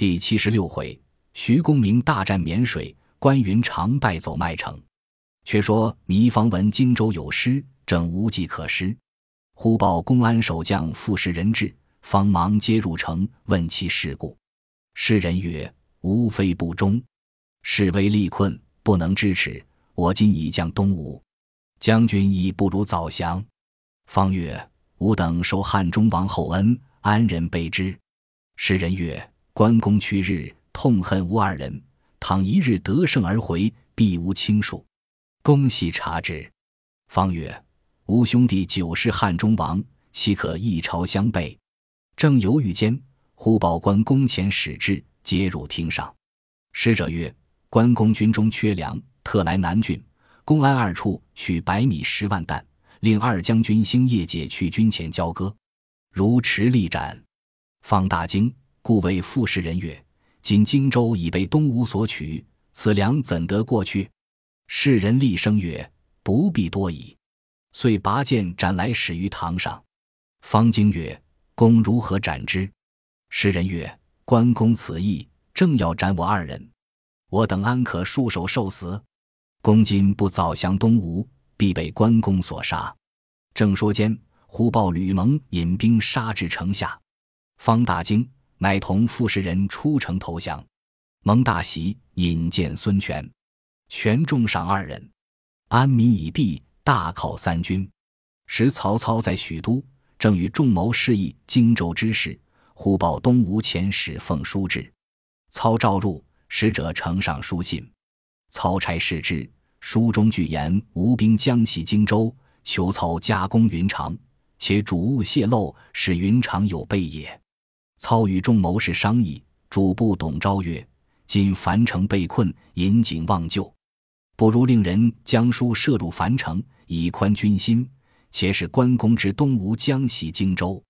第七十六回，徐公明大战沔水，关云长败走麦城。却说糜芳闻荆州有失，正无计可施，忽报公安守将傅士仁至，方忙接入城，问其事故。士人曰：“吾非不忠，士危力困，不能支持。我今已将东吴，将军亦不如早降。”方曰：“吾等受汉中王厚恩，安人备之？”士人曰：“关公去日，痛恨吾二人。倘一日得胜而回，必无轻恕。”恭喜察之。方曰：“吾兄弟久是汉中王，岂可一朝相背？”正犹豫间，忽报关公遣使至，接入厅上。使者曰：“关公军中缺粮，特来南郡。公安二处取百米十万担，令二将军星夜解去军前交割。如持力斩。”方大惊，故谓傅士仁曰：“今荆州已被东吴所取，此粮怎得过去？”士人厉声曰：“不必多疑。”遂拔剑斩来，始于堂上。方惊曰：“公如何斩之？”诗人曰：“关公此意，正要斩我二人，我等安可束手受死？公今不早降东吴，必被关公所杀。”正说间，忽报吕蒙引兵杀至城下，方大惊，乃同傅士仁出城投降。蒙大喜，引荐孙权，权重赏二人，安民已毕，大犒三军。时曹操在许都，正与众谋示议荆州之事。忽报东吴遣使奉书至，操召入，使者呈上书信。操差视之，书中具言吴兵将袭荆州，求操加攻云长，且主务泄露，使云长有备也。操与众谋士商议，主簿董昭曰：“今樊城被困，引颈望救，不如令人将书射入樊城，以宽军心。且使关公知东吴将袭荆州。”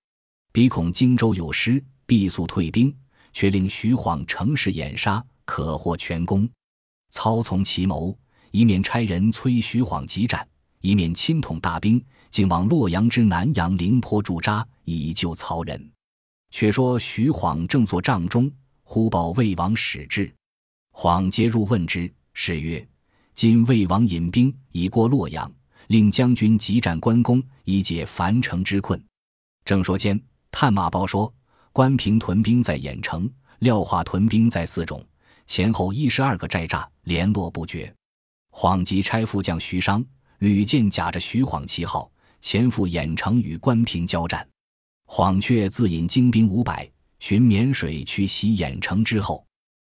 彼恐荆州有失，必速退兵，却令徐晃乘势掩杀，可获全功。操从其谋，一面差人催徐晃急战，一面亲统大兵，竟往洛阳之南阳陵坡驻扎，以救曹仁。却说徐晃正坐帐中，忽报魏王使至，晃接入问之，是曰：“今魏王引兵已过洛阳，令将军急战关公，以解樊城之困。”正说间。探马报说，关平屯兵在郾城，廖化屯兵在泗中，前后一十二个寨栅联络不绝。晃即差副将徐商、吕建假着徐晃旗号，前赴郾城与关平交战。晃却自引精兵五百，寻沔水去袭郾城之后。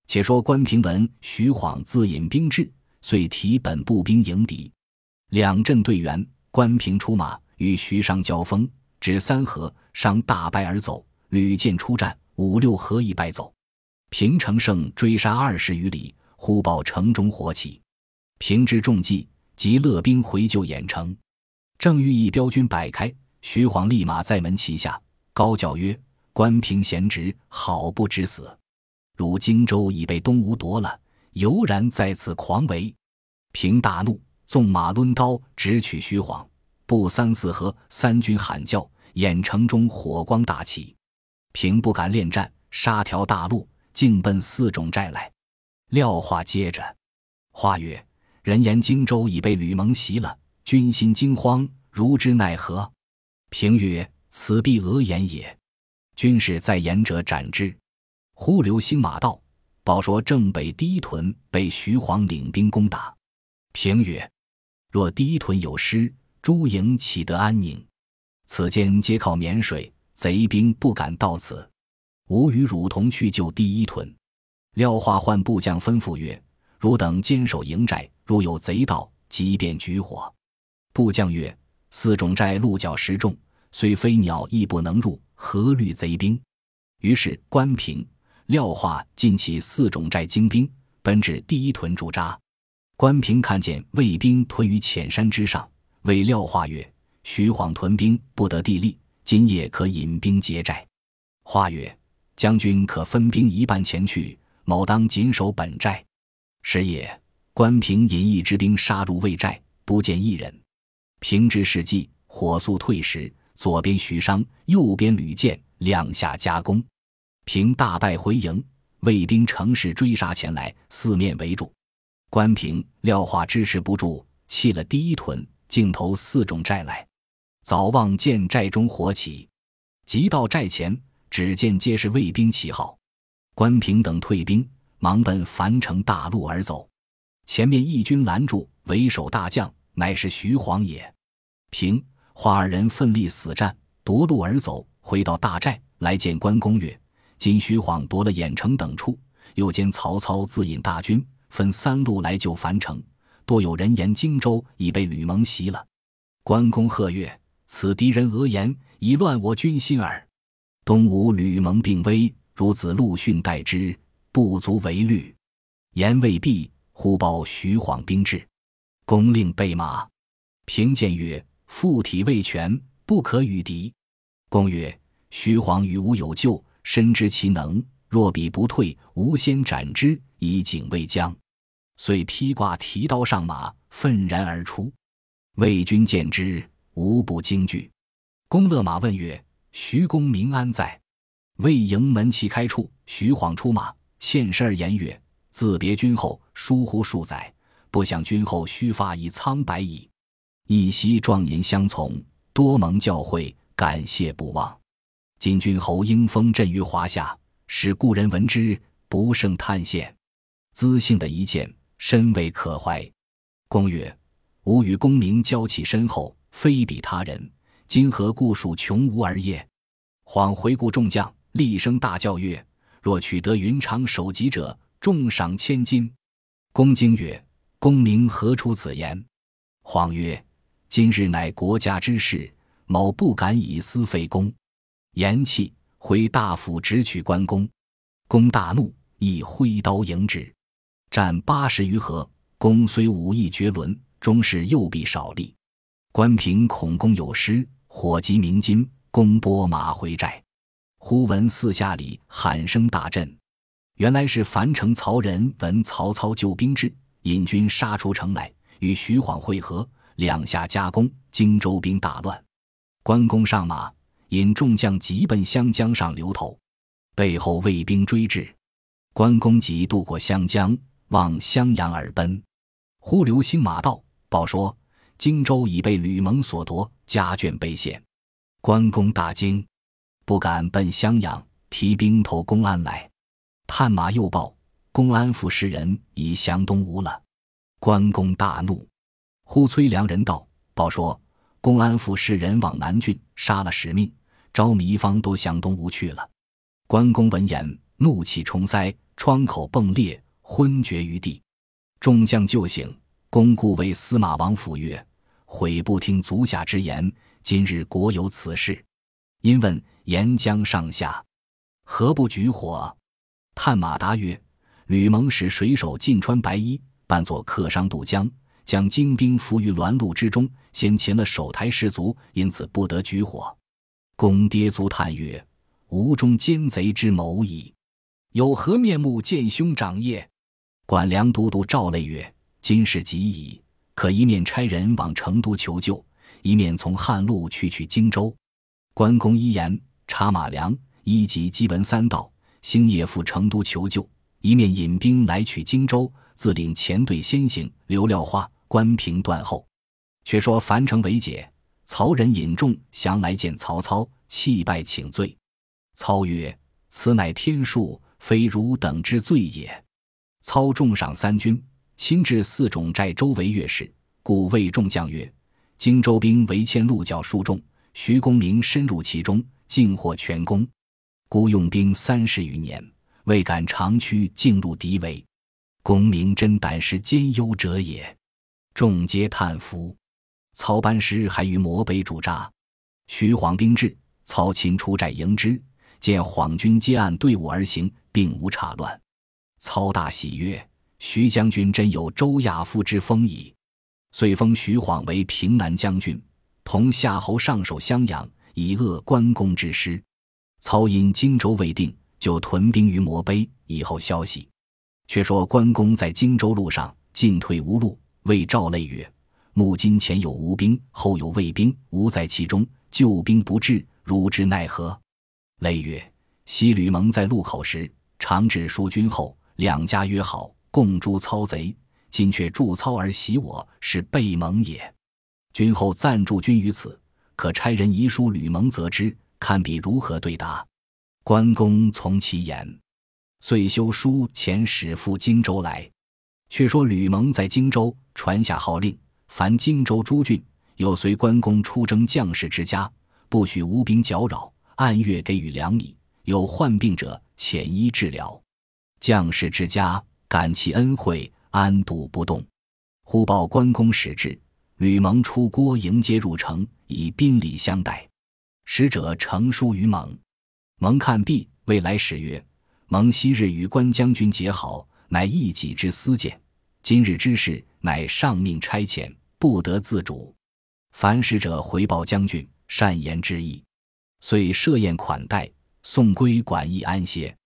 且说关平闻徐晃自引兵至，遂提本步兵迎敌。两阵对员，关平出马与徐商交锋。至三合，商大败而走。吕建出战，五六合亦败走。平乘胜追杀二十余里，忽报城中火起。平之中计，即勒兵回救郾城。正欲以标军摆开，徐晃立马在门旗下高叫曰：“关平贤侄，好不知死！如荆州已被东吴夺了，犹然在此狂为。”平大怒，纵马抡刀直取徐晃。不三四合，三军喊叫。眼城中火光大起，平不敢恋战，杀条大路，径奔四种寨来。廖化接着话曰：“人言荆州已被吕蒙袭了，军心惊慌，如之奈何？”平曰：“此必讹言也。军士在言者斩之。”忽留星马到，报说正北第一屯被徐晃领兵攻打。平曰：“若第一屯有失，诸营岂得安宁？”此间皆靠沔水，贼兵不敢到此。吾与汝同去救第一屯。廖化唤部将吩咐曰：“汝等坚守营寨，如有贼到，即便举火。”部将曰：“四种寨鹿角石重，虽飞鸟亦不能入，何虑贼兵？”于是关平、廖化尽起四种寨精兵，奔至第一屯驻扎。关平看见魏兵屯于浅山之上，谓廖化曰：徐晃屯兵不得地利，今夜可引兵劫寨。话曰：“将军可分兵一半前去，某当紧守本寨。”是夜，关平引一支兵杀入魏寨，不见一人。平之事迹，火速退时，左边徐商，右边吕建，两下夹攻。平大败回营。魏兵乘势追杀前来，四面围住。关平、廖化支持不住，弃了第一屯，径投四种寨来。早望见寨中火起，急到寨前，只见皆是魏兵旗号。关平等退兵，忙奔樊城大路而走。前面义军拦住，为首大将乃是徐晃也。平、华二人奋力死战，夺路而走，回到大寨来见关公曰：“今徐晃夺了郾城等处，又见曹操自引大军分三路来救樊城，多有人言荆州已被吕蒙袭了。”关公喝曰：“此敌人讹言，以乱我军心耳。东吴吕蒙病危，如子陆逊待之，不足为虑。”言未毕。忽报徐晃兵至，公令备马。平见曰：“附体未全，不可与敌。”公曰：“徐晃与吾有旧，深知其能。若彼不退，吾先斩之，以警卫将。”遂披挂提刀上马，愤然而出。魏军见之，无不惊惧。公勒马问曰：“徐公明安在？”魏营门旗开处，徐晃出马，欠身而言曰。自别君后，疏忽数载，不想君后须发已苍白矣。一夕壮年相从，多蒙教诲，感谢不忘。今君侯应封镇于华夏，使故人闻之，不胜叹羡。资性的一见，深为可怀。公曰：“吾与公明交契深厚，非比他人。今何故属穷无而业？”恍回顾众将，厉声大叫曰：“若取得云长首级者！”重赏千金。公惊曰：“公明何出此言？”晃曰：“今日乃国家之事，某不敢以私废公。”言讫，回大府直取关公。公大怒，亦挥刀迎之，战八十余合。公虽武艺绝伦，终是右臂少力。关平恐公有失，火急鸣金，公拨马回寨。忽闻四下里喊声大震。原来是樊城曹仁闻曹操救兵至，引军杀出城来，与徐晃会合，两下夹攻，荆州兵大乱。关公上马，引众将急奔湘江上流头，背后魏兵追至，关公急渡过湘江，往襄阳而奔。忽流星马到，报说荆州已被吕蒙所夺，家眷被陷。关公大惊，不敢奔襄阳，提兵投公安来。探马又报，公安府使人已降东吴了。关公大怒，忽催良人到，报说公安府士人往南郡杀了使命，招糜芳都向东吴去了。关公闻言，怒气冲腮，窗口迸裂，昏厥于地。众将救醒，公故为司马王府曰：“悔不听足下之言，今日国有此事。因问沿江上下，何不举火？”探马答曰：“吕蒙使水手尽穿白衣，扮作客商渡江，将精兵伏于栾路之中，先擒了守台士卒，因此不得举火。”公跌足叹曰：“吴中奸贼之谋矣！有何面目见兄长也？”管粮都督赵累曰：“今事急矣，可一面差人往成都求救，一面从汉路去取荆州。”关公一言，查马良一级基文三道。星夜赴成都求救，一面引兵来取荆州，自领前队先行。刘廖化、关平断后。却说樊城为解，曹仁引众降来见曹操，泣拜请罪。操曰：“此乃天数，非汝等之罪也。”操重赏三军，亲至四种寨周围阅视，故谓众将曰：“荆州兵围千鹿角数众，徐公明深入其中，尽获全功。”孤用兵三十余年，未敢长驱进入敌围。公明真胆识兼优者也。众皆叹服。操班师还于摩北驻扎。徐晃兵至，操亲出寨迎之，见晃军皆按队伍而行，并无岔乱。操大喜曰：“徐将军真有周亚夫之风矣。”遂封徐晃为平南将军，同夏侯上守襄阳，以遏关公之师。操因荆州未定，就屯兵于摩碑，以后消息。却说关公在荆州路上进退无路，谓赵累曰：“目今前有吴兵，后有魏兵，吾在其中，救兵不至，如之奈何？”累曰：“昔吕蒙在路口时，常至书君后，两家约好，共诛操贼。今却助操而袭我，是背盟也。君后暂助君于此，可差人遗书吕蒙，则之，看彼如何对答。关公从其言，遂修书遣使赴荆州来。却说吕蒙在荆州传下号令，凡荆州诸郡有随关公出征将士之家，不许无兵搅扰，按月给予粮米。有患病者，遣医治疗。将士之家感其恩惠。安堵不动，忽报关公使至，吕蒙出郭迎接入城，以宾礼相待。使者呈书于蒙，蒙看毕，未来使曰：“蒙昔日与关将军结好，乃一己之私见。今日之事，乃上命差遣，不得自主。凡使者回报将军，善言之意，遂设宴款待，送归馆驿安歇。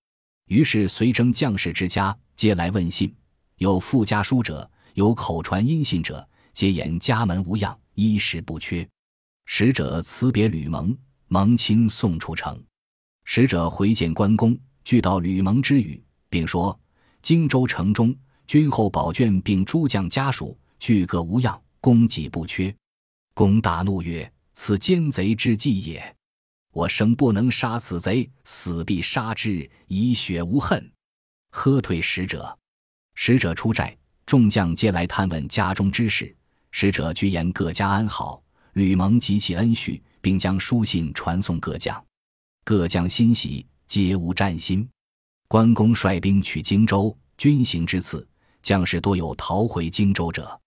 于是随征将士之家，皆来问信。”有附家书者，有口传音信者，皆言家门无恙，衣食不缺。使者辞别吕蒙，蒙亲送出城。使者回见关公，具道吕蒙之语，并说：荆州城中，军后宝卷并诸将家属，俱各无恙，供给不缺。公大怒曰：“此奸贼之计也！我生不能杀此贼，死必杀之，以雪无恨。”喝退使者。使者出寨，众将皆来探问家中之事。使者居言各家安好，吕蒙极其恩恤，并将书信传送各将。各将欣喜，皆无战心。关公率兵取荆州，军行之次，将士多有逃回荆州者。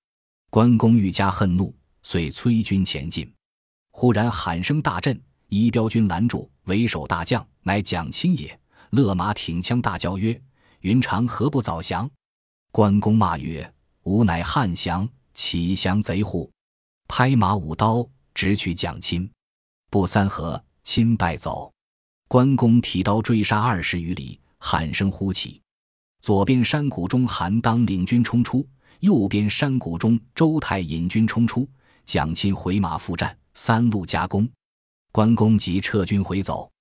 关公愈加恨怒，遂催军前进。忽然喊声大震，仪彪军拦住，为首大将乃蒋钦也，勒马挺枪，大叫曰：“云长何不早降？”关公骂曰：“吾乃汉降，岂降贼乎？”拍马舞刀，直取蒋钦。不三合，钦败走。关公提刀追杀二十余里，喊声呼起。左边山谷中，韩当领军冲出；右边山谷中，周泰引军冲出。蒋钦回马复战，三路夹攻。关公即撤军回走，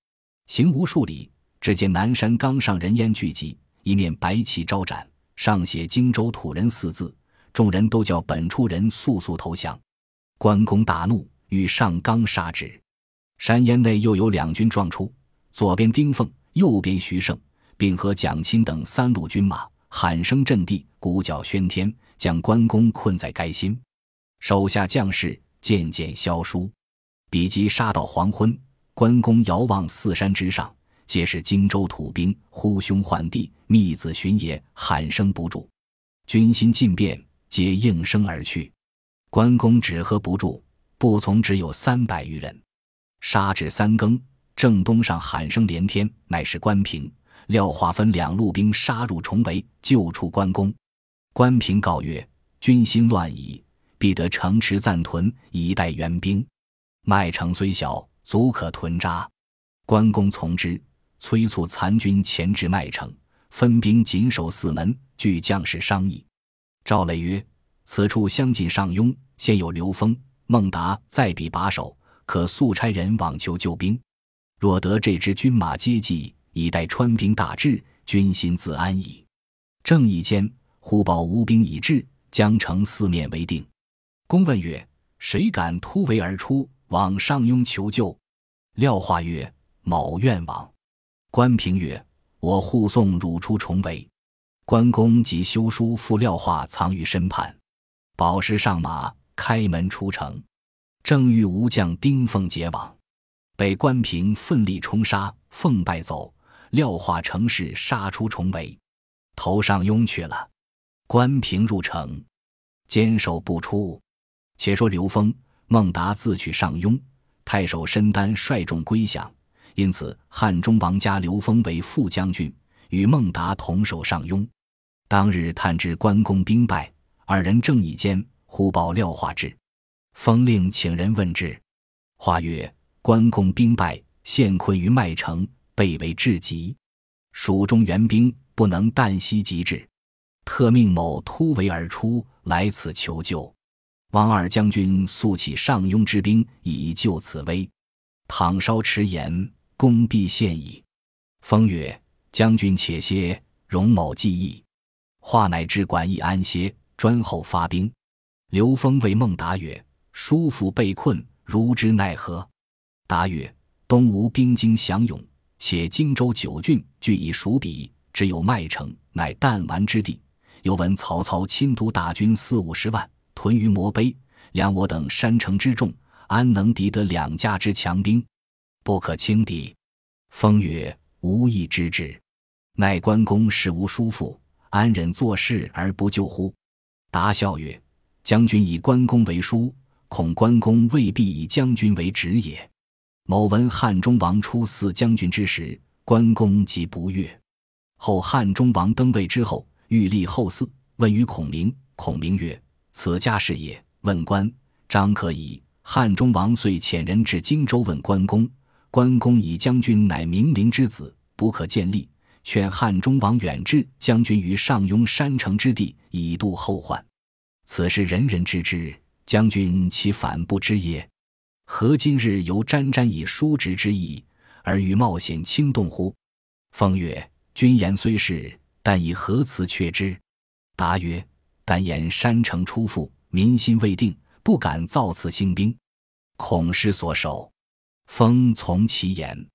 行无数里，只见南山冈上人烟聚集，一面白旗招展。上写“荆州土人”四字，众人都叫本处人速速投降。关公大怒，欲上冈杀之。山烟内又有两军撞出，左边丁奉，右边徐盛，并和蒋钦等三路军马，喊声震地，鼓角喧天，将关公困在该心。手下将士渐渐消疏。比及杀到黄昏，关公遥望四山之上。皆是荆州土兵，呼兄唤弟，密子寻爷，喊声不住，军心尽变，皆应声而去。关公只喝不住，不从只有三百余人。杀至三更，正东上喊声连天，乃是关平、廖化分两路兵杀入重围，救出关公。关平告曰：“军心乱矣，必得城池暂屯，以待援兵。麦城虽小，足可屯扎。”关公从之。催促残军前至麦城，分兵紧守四门。据将士商议，赵雷曰：“此处相近上庸，现有刘封、孟达在彼把守，可速差人往求救兵。若得这支军马接济，以待川兵大至，军心自安矣。”正义间，忽报吴兵已至，江城四面为定。公问曰：“谁敢突围而出，往上庸求救？”廖化曰：“某愿往。”关平曰：“我护送汝出重围。”关公即修书付廖化藏于身畔，宝石上马，开门出城。正遇吴将丁奉结网，被关平奋力冲杀，奉败走。廖化乘势杀出重围，投上庸去了。关平入城，坚守不出。且说刘封、孟达自取上庸，太守申丹率众归降。因此，汉中王家刘封为副将军，与孟达同守上庸。当日探知关公兵败，二人正议间，忽报廖化至。封令请人问之，化曰：“关公兵败，陷困于麦城，被为至急，蜀中援兵不能旦夕即至，特命某突围而出，来此求救。王二将军速起上庸之兵，以救此危。倘稍迟延。”公必现矣。封曰：“将军且歇，容某计议。华乃至管义安歇，专候发兵。刘封为孟达曰：“叔父被困，如之奈何？”答曰：“东吴兵精降勇，且荆州九郡俱以蜀比，只有麦城，乃弹丸之地。又闻曹操亲督大军四五十万，屯于摩碑，量我等山城之众，安能敌得两家之强兵？不可轻敌。”风曰：“无意之至。乃关公是无叔父，安忍做事而不救乎？”答笑曰：“将军以关公为叔，恐关公未必以将军为职也。”某闻汉中王出四将军之时，关公即不悦。后汉中王登位之后，欲立后嗣，问于孔明。孔明曰：“此家事也。”问关张可以。汉中王遂遣人至荆州问关公。关公以将军乃明灵之子，不可见立，劝汉中王远至将军于上庸山城之地，以度后患。此事人人知之，将军其反不知也？何今日犹沾沾以叔侄之意，而欲冒险轻动乎？风曰：“君言虽是，但以何辞却之？”答曰：“但言山城初复，民心未定，不敢造次兴兵，恐失所守。”封从其言。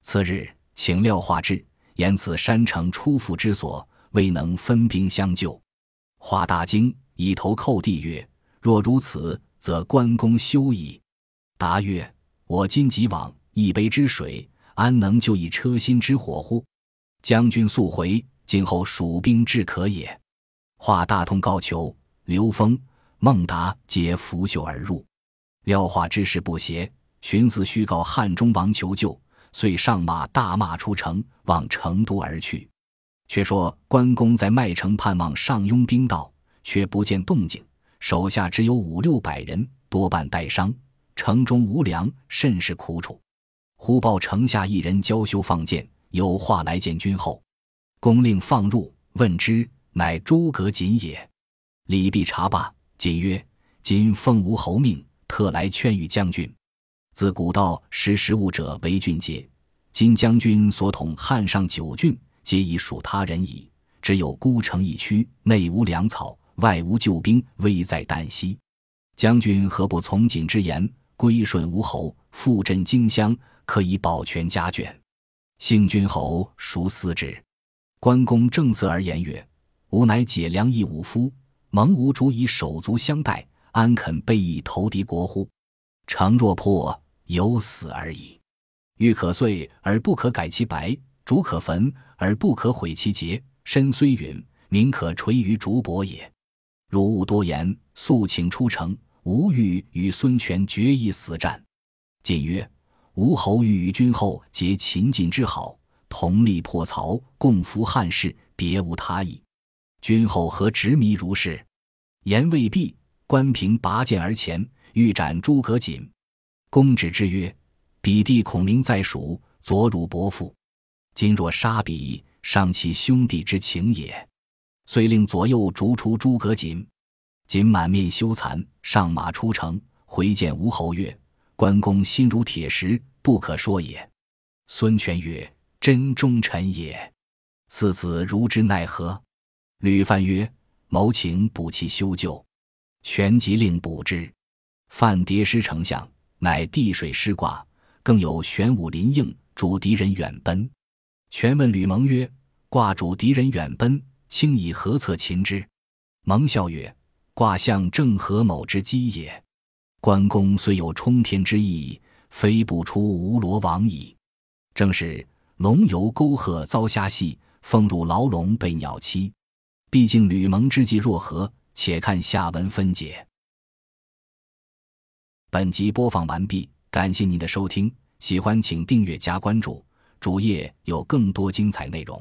次日，请廖化至，言此山城出复之所，未能分兵相救。化大惊，以头叩地曰：“若如此，则关公休矣。”答曰：“我今即往，一杯之水，安能救一车薪之火乎？将军速回，今后蜀兵至可也。”化大通告求，刘封、孟达皆拂袖而入。廖化之事不协。荀子虚告汉中王求救，遂上马大骂出城，往成都而去。却说关公在麦城盼望上庸兵到，却不见动静，手下只有五六百人，多半带伤，城中无粮，甚是苦楚。忽报城下一人娇羞放箭，有话来见君后。公令放入，问之，乃诸葛瑾也。礼毕察罢，瑾曰：“今奉吴侯命，特来劝谕将军。”自古道识时务者为俊杰，今将军所统汉上九郡，皆已属他人矣。只有孤城一区，内无粮草，外无救兵，危在旦夕。将军何不从锦之言，归顺吴侯，复镇荆襄，可以保全家眷？幸君侯孰思之？关公正色而言曰：“吾乃解良义武夫，蒙吾主以手足相待，安肯背义投敌国乎？城若破。”有死而已，玉可碎而不可改其白，竹可焚而不可毁其节。身虽陨，名可垂于竹帛也。汝勿多言，速请出城。吾欲与孙权决一死战。晋曰：吴侯欲与君后结秦晋之好，同力破曹，共扶汉室，别无他意。君后何执迷如是？言未毕，关平拔剑而前，欲斩诸葛瑾。公止之曰：“彼弟孔明在蜀，左汝伯父。今若杀彼，伤其兄弟之情也。”遂令左右逐出诸葛瑾。仅满面羞惭，上马出城，回见吴侯曰：“关公心如铁石，不可说也。”孙权曰：“真忠臣也。四子如之奈何？”吕范曰：“谋请补其修旧。”权即令补之。范叠师丞相。乃地水师卦，更有玄武临应，主敌人远奔。权问吕蒙曰：“卦主敌人远奔，卿以何策擒之？”蒙笑曰：“卦象正合某之机也。关公虽有冲天之意，非不出吴罗网矣。正是龙游沟壑遭虾戏，凤入牢笼被鸟欺。毕竟吕蒙之计若何？且看下文分解。”本集播放完毕，感谢您的收听，喜欢请订阅加关注，主页有更多精彩内容。